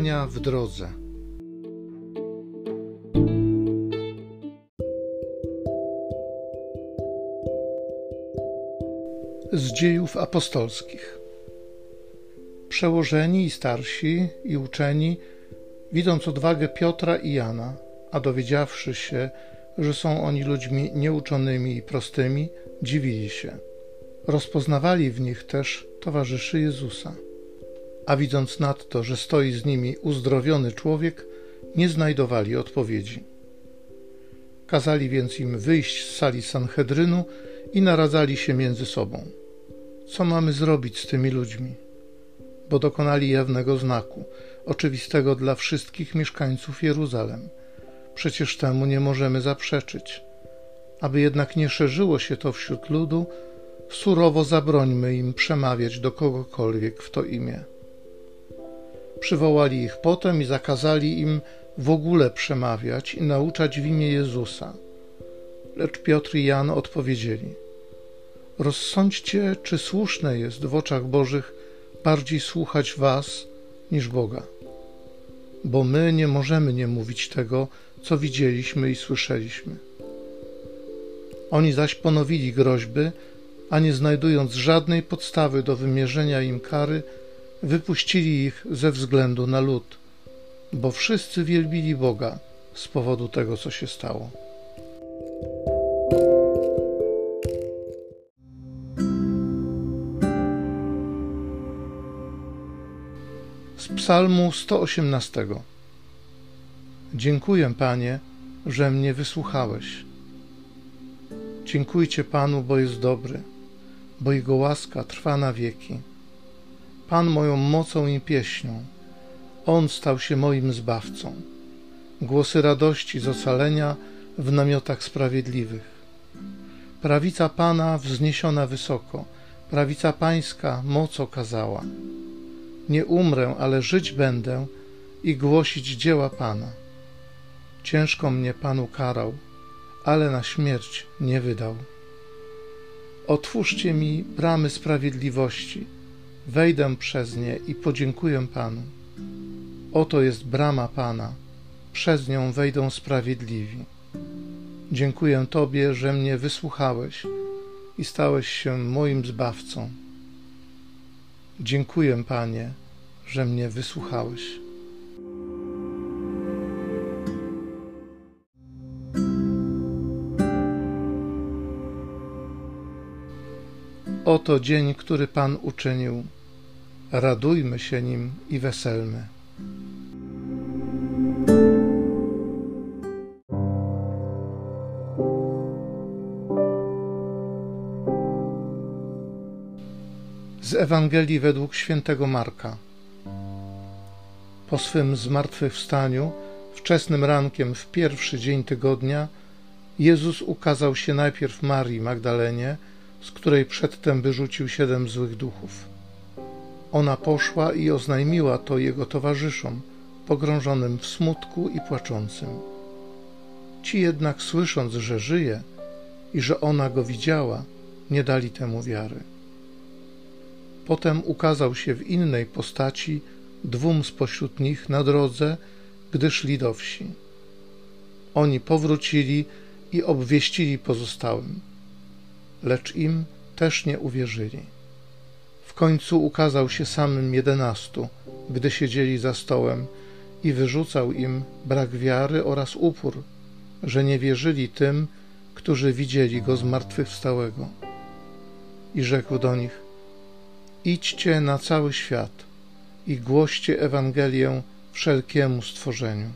Spotkania w drodze. Z dziejów apostolskich. Przełożeni i starsi i uczeni, widząc odwagę Piotra i Jana, a dowiedziawszy się, że są oni ludźmi nieuczonymi i prostymi, dziwili się. Rozpoznawali w nich też towarzyszy Jezusa a widząc nadto, że stoi z nimi uzdrowiony człowiek, nie znajdowali odpowiedzi. Kazali więc im wyjść z sali Sanhedrynu i naradzali się między sobą. Co mamy zrobić z tymi ludźmi? Bo dokonali jawnego znaku, oczywistego dla wszystkich mieszkańców Jeruzalem. Przecież temu nie możemy zaprzeczyć. Aby jednak nie szerzyło się to wśród ludu, surowo zabrońmy im przemawiać do kogokolwiek w to imię. Przywołali ich potem i zakazali im w ogóle przemawiać i nauczać w imię Jezusa. Lecz Piotr i Jan odpowiedzieli: Rozsądźcie, czy słuszne jest w oczach Bożych bardziej słuchać Was niż Boga. Bo my nie możemy nie mówić tego, co widzieliśmy i słyszeliśmy. Oni zaś ponowili groźby, a nie znajdując żadnej podstawy do wymierzenia im kary, wypuścili ich ze względu na lud, bo wszyscy wielbili Boga z powodu tego, co się stało. Z Psalmu 118 Dziękuję, Panie, że mnie wysłuchałeś. Dziękujcie Panu, bo jest dobry, bo Jego łaska trwa na wieki. Pan moją mocą i pieśnią. On stał się moim zbawcą. Głosy radości z ocalenia w namiotach sprawiedliwych. Prawica Pana wzniesiona wysoko, prawica Pańska moc okazała. Nie umrę, ale żyć będę i głosić dzieła Pana. Ciężko mnie Panu karał, ale na śmierć nie wydał. Otwórzcie mi bramy sprawiedliwości wejdę przez nie i podziękuję Panu. Oto jest brama Pana, przez nią wejdą sprawiedliwi. Dziękuję Tobie, że mnie wysłuchałeś i stałeś się moim zbawcą. Dziękuję, Panie, że mnie wysłuchałeś. Oto dzień, który Pan uczynił radujmy się nim i weselmy. Z Ewangelii według świętego Marka. Po swym zmartwychwstaniu, wczesnym rankiem w pierwszy dzień tygodnia, Jezus ukazał się najpierw Marii Magdalenie, z której przedtem wyrzucił siedem złych duchów. Ona poszła i oznajmiła to jego towarzyszom, pogrążonym w smutku i płaczącym. Ci jednak, słysząc, że żyje i że ona go widziała, nie dali temu wiary. Potem ukazał się w innej postaci dwóm spośród nich na drodze, gdy szli do wsi. Oni powrócili i obwieścili pozostałym, lecz im też nie uwierzyli końcu ukazał się samym jedenastu, gdy siedzieli za stołem i wyrzucał im brak wiary oraz upór, że nie wierzyli tym, którzy widzieli go zmartwychwstałego. I rzekł do nich: Idźcie na cały świat i głoście Ewangelię wszelkiemu stworzeniu.